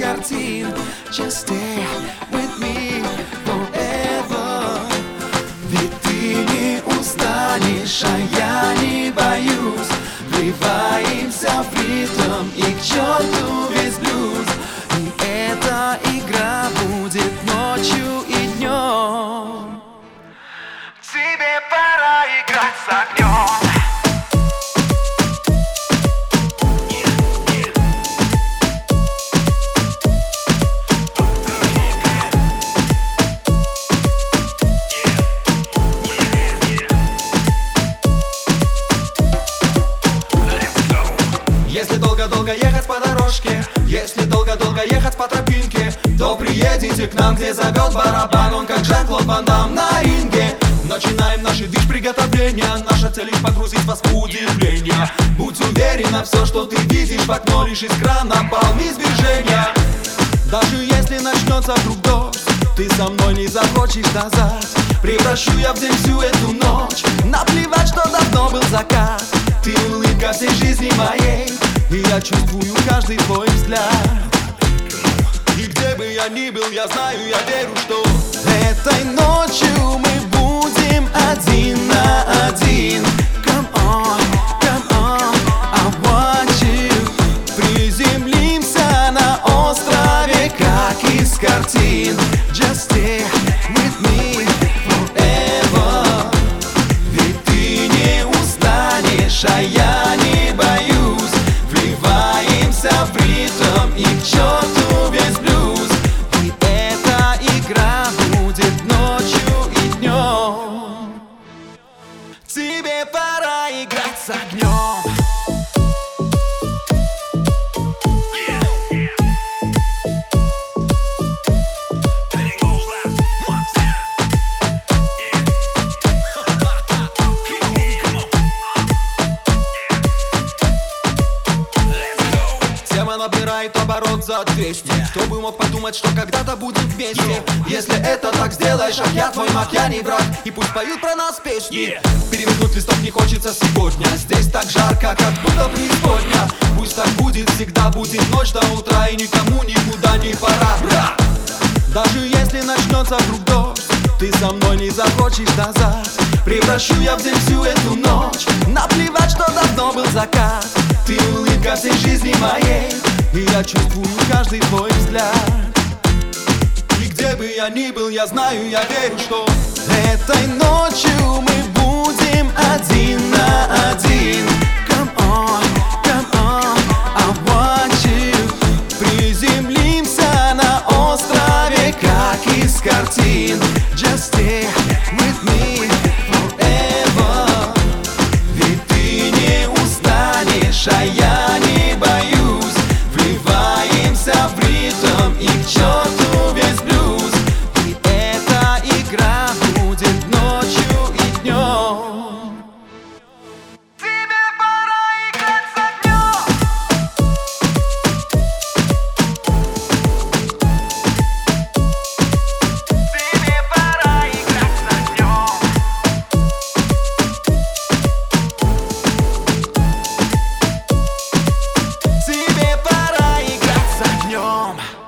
картин. Just stay with me forever. Ведь ты не устанешь, а я Если долго-долго ехать по дорожке Если долго-долго ехать по тропинке То приедете к нам, где зовет барабан. Он как Жан-Клод Ван Дам на ринге Начинаем наши движ приготовления. Наша цель лишь погрузить вас в удивление. Будь уверена, все, что ты видишь в окно Лишь из крана полны движения Даже если начнется вдруг дождь Ты со мной не захочешь назад Превращу я в день всю эту ночь. Наплевать, что давно был закат. Ты улыбка всей жизни моей И я чувствую каждый твой взгляд. И где бы я ни был, я знаю, я верю, что Этой ночью мы будем один на один с огнем. Набирает оборот за 200 Кто бы мог подумать, что когда-то будем вместе? Если это так сделаешь, а я твой маг, я не враг. И пусть поют про нас песни. Перевернуть листок не хочется сегодня. Здесь так жарко, как будто преисподня. Пусть так будет, всегда будет ночь до утра И никому никуда не пора. Бра! Даже если начнется вдруг дождь Ты со мной не захочешь назад. Превращу я в день всю эту ночь. Наплевать, что давно был закат. Ты улыбка всей жизни моей И я чувствую каждый твой взгляд. И где бы я ни был, я знаю, я верю, что Этой ночью мы будем один на один. Come on, come on, I want Приземлимся на острове, как из картин. Just stay with me warm.